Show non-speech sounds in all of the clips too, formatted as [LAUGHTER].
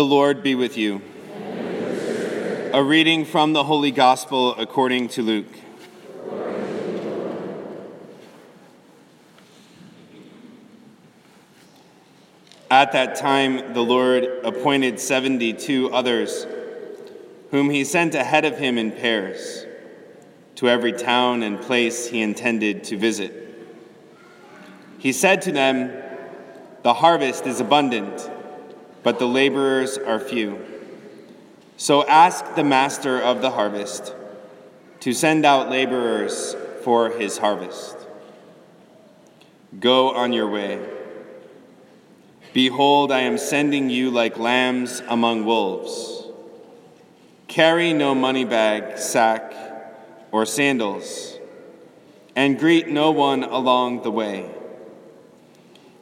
The Lord be with you. A reading from the Holy Gospel according to Luke. At that time, the Lord appointed 72 others, whom he sent ahead of him in pairs to every town and place he intended to visit. He said to them, The harvest is abundant, but the laborers are few. So ask the master of the harvest to send out laborers for his harvest. Go on your way. Behold, I am sending you like lambs among wolves. Carry no money bag, sack, or sandals, and greet no one along the way.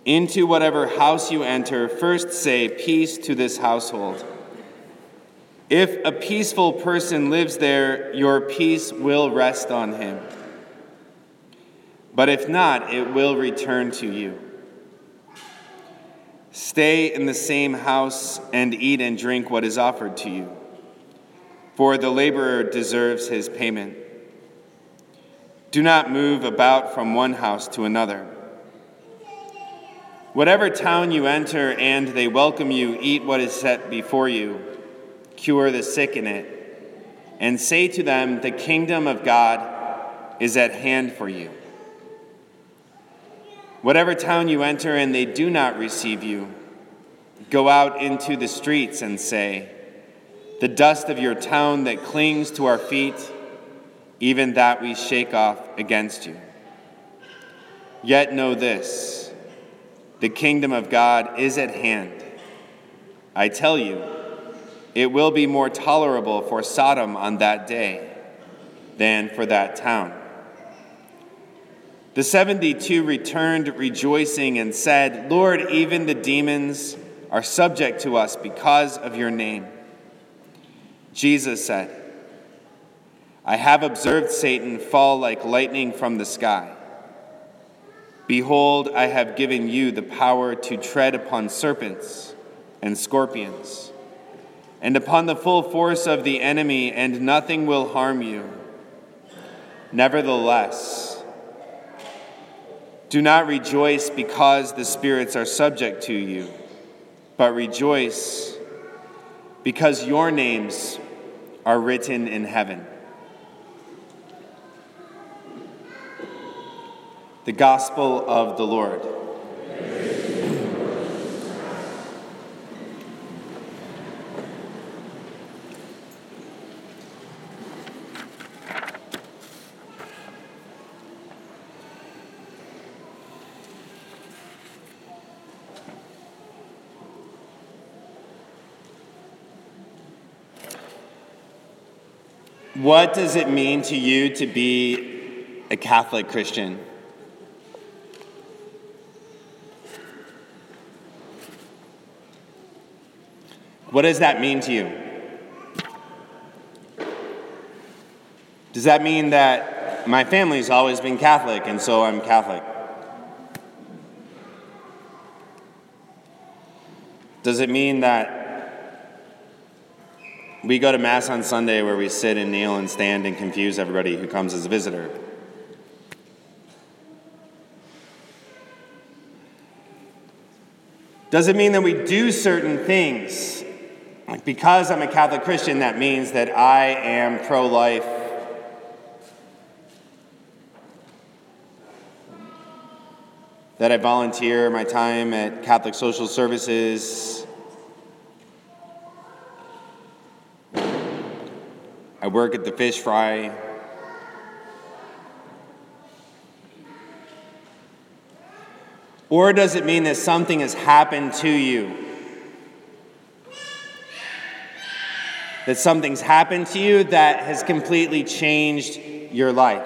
Into whatever house you enter, first say, Peace to this household. If a peaceful person lives there, your peace will rest on him. But if not, it will return to you. Stay in the same house and eat and drink what is offered to you, for the laborer deserves his payment. Do not move about from one house to another. Whatever town you enter and they welcome you, eat what is set before you, cure the sick in it, and say to them, The kingdom of God is at hand for you. Whatever town you enter and they do not receive you, go out into the streets and say, The dust of your town that clings to our feet, even that we shake off against you. Yet know this the kingdom of God is at hand. I tell you, it will be more tolerable for Sodom on that day than for that town. The 72 returned rejoicing and said, Lord, even the demons are subject to us because of your name. Jesus said, I have observed Satan fall like lightning from the sky. Behold, I have given you the power to tread upon serpents and scorpions, and upon the full force of the enemy, and nothing will harm you. Nevertheless, do not rejoice because the spirits are subject to you, but rejoice because your names are written in heaven. The Gospel of the Lord. What does it mean to you to be a Catholic Christian? What does that mean to you? Does that mean that my family's always been Catholic and so I'm Catholic? Does it mean that we go to Mass on Sunday where we sit and kneel and stand and confuse everybody who comes as a visitor. Does it mean that we do certain things? Like because I'm a Catholic Christian, that means that I am pro life. That I volunteer my time at Catholic Social Services, I work at the fish fry. Or does it mean that something has happened to you? That something's happened to you that has completely changed your life?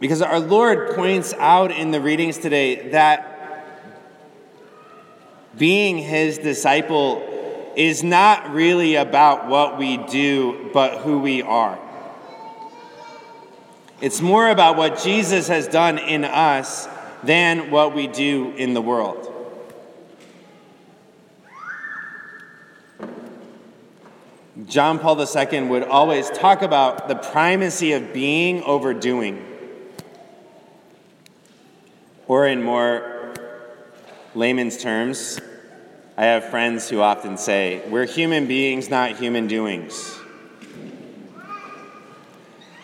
Because our Lord points out in the readings today that being his disciple is not really about what we do, but who we are. It's more about what Jesus has done in us than what we do in the world. John Paul II would always talk about the primacy of being over doing. Or, in more layman's terms, I have friends who often say, We're human beings, not human doings.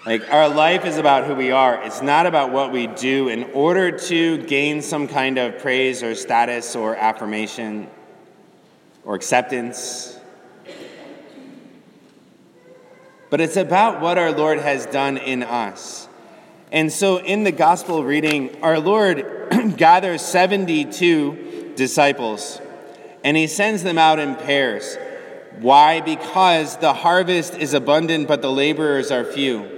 Like, our life is about who we are. It's not about what we do in order to gain some kind of praise or status or affirmation or acceptance. But it's about what our Lord has done in us. And so, in the gospel reading, our Lord [CLEARS THROAT] gathers 72 disciples and he sends them out in pairs. Why? Because the harvest is abundant, but the laborers are few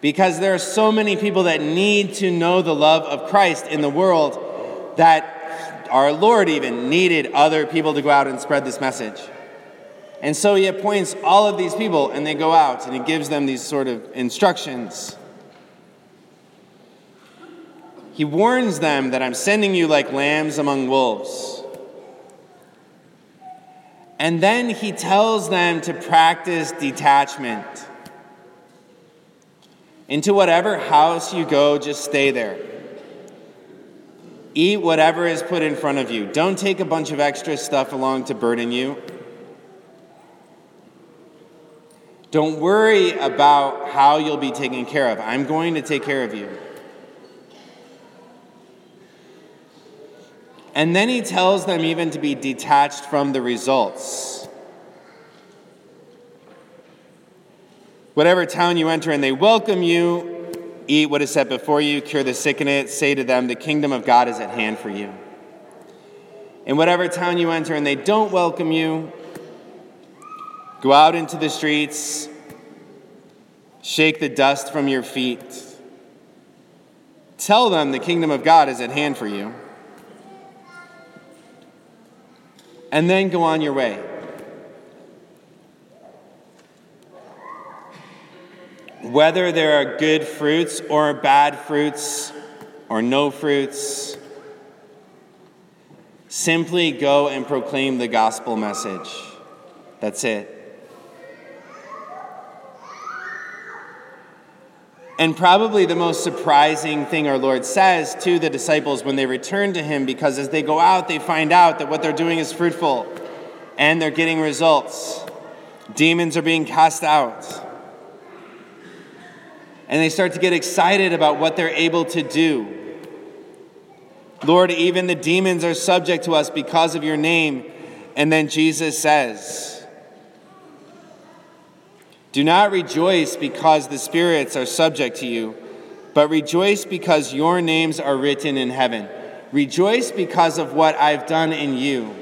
because there are so many people that need to know the love of Christ in the world that our Lord even needed other people to go out and spread this message. And so he appoints all of these people and they go out and he gives them these sort of instructions. He warns them that I'm sending you like lambs among wolves. And then he tells them to practice detachment. Into whatever house you go, just stay there. Eat whatever is put in front of you. Don't take a bunch of extra stuff along to burden you. Don't worry about how you'll be taken care of. I'm going to take care of you. And then he tells them even to be detached from the results. Whatever town you enter and they welcome you, eat what is set before you, cure the sick in it, say to them, The kingdom of God is at hand for you. In whatever town you enter and they don't welcome you, go out into the streets, shake the dust from your feet, tell them the kingdom of God is at hand for you, and then go on your way. Whether there are good fruits or bad fruits or no fruits, simply go and proclaim the gospel message. That's it. And probably the most surprising thing our Lord says to the disciples when they return to Him, because as they go out, they find out that what they're doing is fruitful and they're getting results. Demons are being cast out and they start to get excited about what they're able to do. Lord, even the demons are subject to us because of your name. And then Jesus says, Do not rejoice because the spirits are subject to you, but rejoice because your names are written in heaven. Rejoice because of what I've done in you.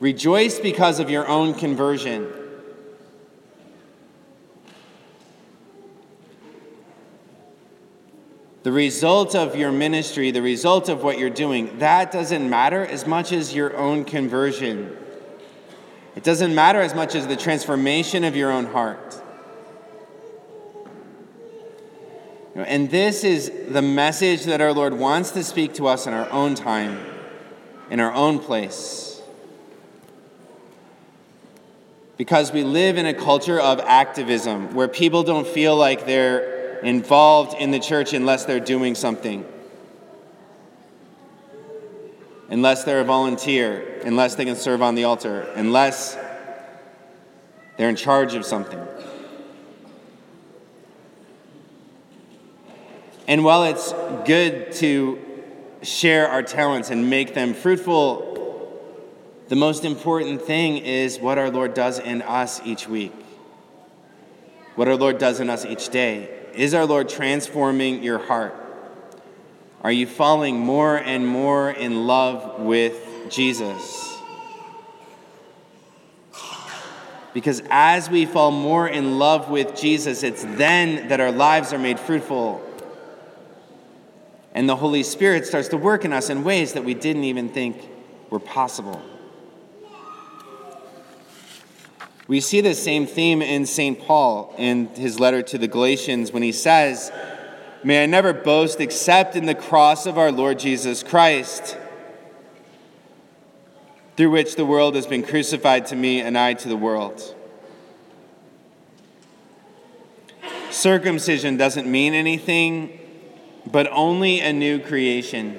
Rejoice because of your own conversion. The result of your ministry, the result of what you're doing, that doesn't matter as much as your own conversion. It doesn't matter as much as the transformation of your own heart. And this is the message that our Lord wants to speak to us in our own time, in our own place. Because we live in a culture of activism where people don't feel like they're involved in the church unless they're doing something, unless they're a volunteer, unless they can serve on the altar, unless they're in charge of something. And while it's good to share our talents and make them fruitful, the most important thing is what our Lord does in us each week, what our Lord does in us each day. Is our Lord transforming your heart? Are you falling more and more in love with Jesus? Because as we fall more in love with Jesus, it's then that our lives are made fruitful. And the Holy Spirit starts to work in us in ways that we didn't even think were possible. We see the same theme in St. Paul in his letter to the Galatians when he says, May I never boast except in the cross of our Lord Jesus Christ, through which the world has been crucified to me and I to the world. Circumcision doesn't mean anything, but only a new creation.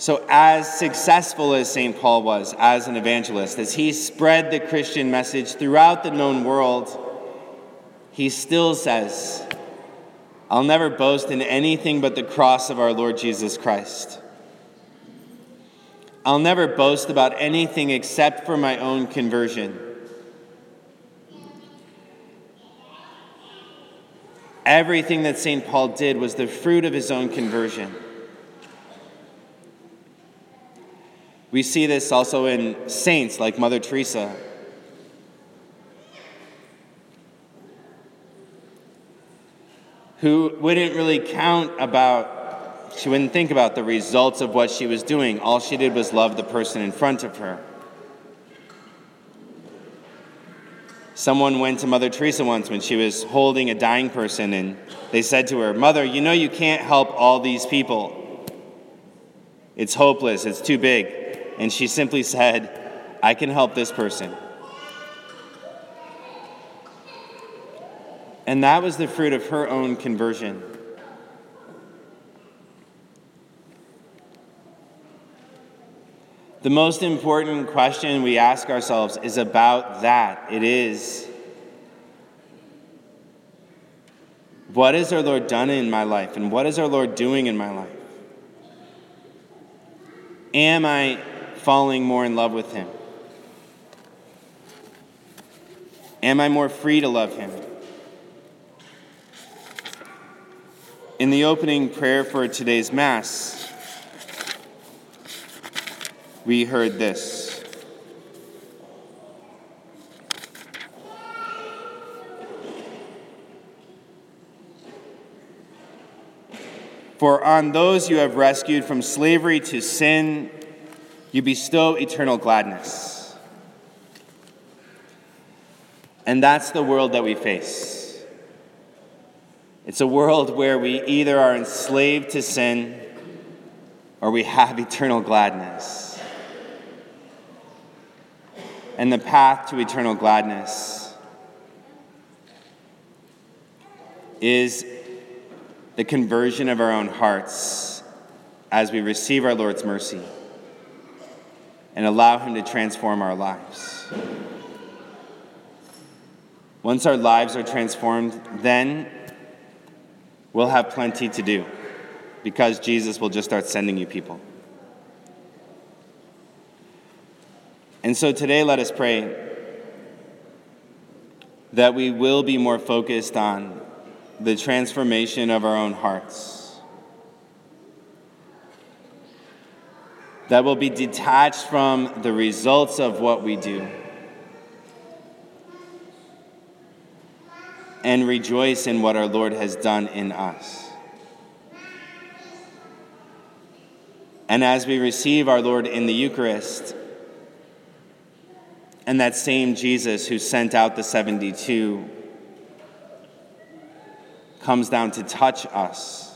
So, as successful as St. Paul was as an evangelist, as he spread the Christian message throughout the known world, he still says, I'll never boast in anything but the cross of our Lord Jesus Christ. I'll never boast about anything except for my own conversion. Everything that St. Paul did was the fruit of his own conversion. We see this also in saints like Mother Teresa. Who wouldn't really count about, she wouldn't think about the results of what she was doing. All she did was love the person in front of her. Someone went to Mother Teresa once when she was holding a dying person, and they said to her, Mother, you know you can't help all these people. It's hopeless, it's too big and she simply said, I can help this person. And that was the fruit of her own conversion. The most important question we ask ourselves is about that. It is what has our Lord done in my life, and what is our Lord doing in my life? Am I falling more in love with Him? Am I more free to love Him? In the opening prayer for today's Mass, we heard this. For on those you have rescued from slavery to sin you bestow eternal gladness. And that's the world that we face. It's a world where we either are enslaved to sin or we have [LAUGHS] eternal gladness. And the path to eternal gladness is the conversion of our own hearts as we receive our Lord's mercy and allow Him to transform our lives. Once our lives are transformed, then we'll have plenty to do because Jesus will just start sending you people. And so today, let us pray that we will be more focused on the transformation of our own hearts that will be detached from the results of what we do and rejoice in what our Lord has done in us. And as we receive our Lord in the Eucharist, and that same Jesus who sent out the 72 comes down to touch us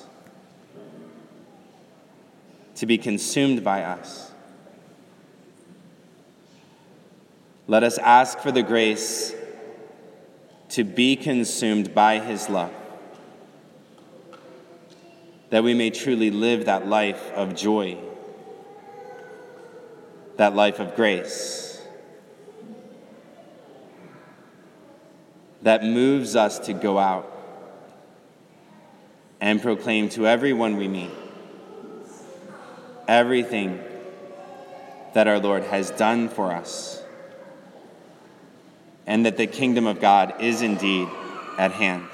to be consumed by us. Let us ask for the grace to be consumed by his love, that we may truly live that life of joy, that life of grace. That moves us to go out and proclaim to everyone we meet everything that our Lord has done for us, and that the kingdom of God is indeed at hand.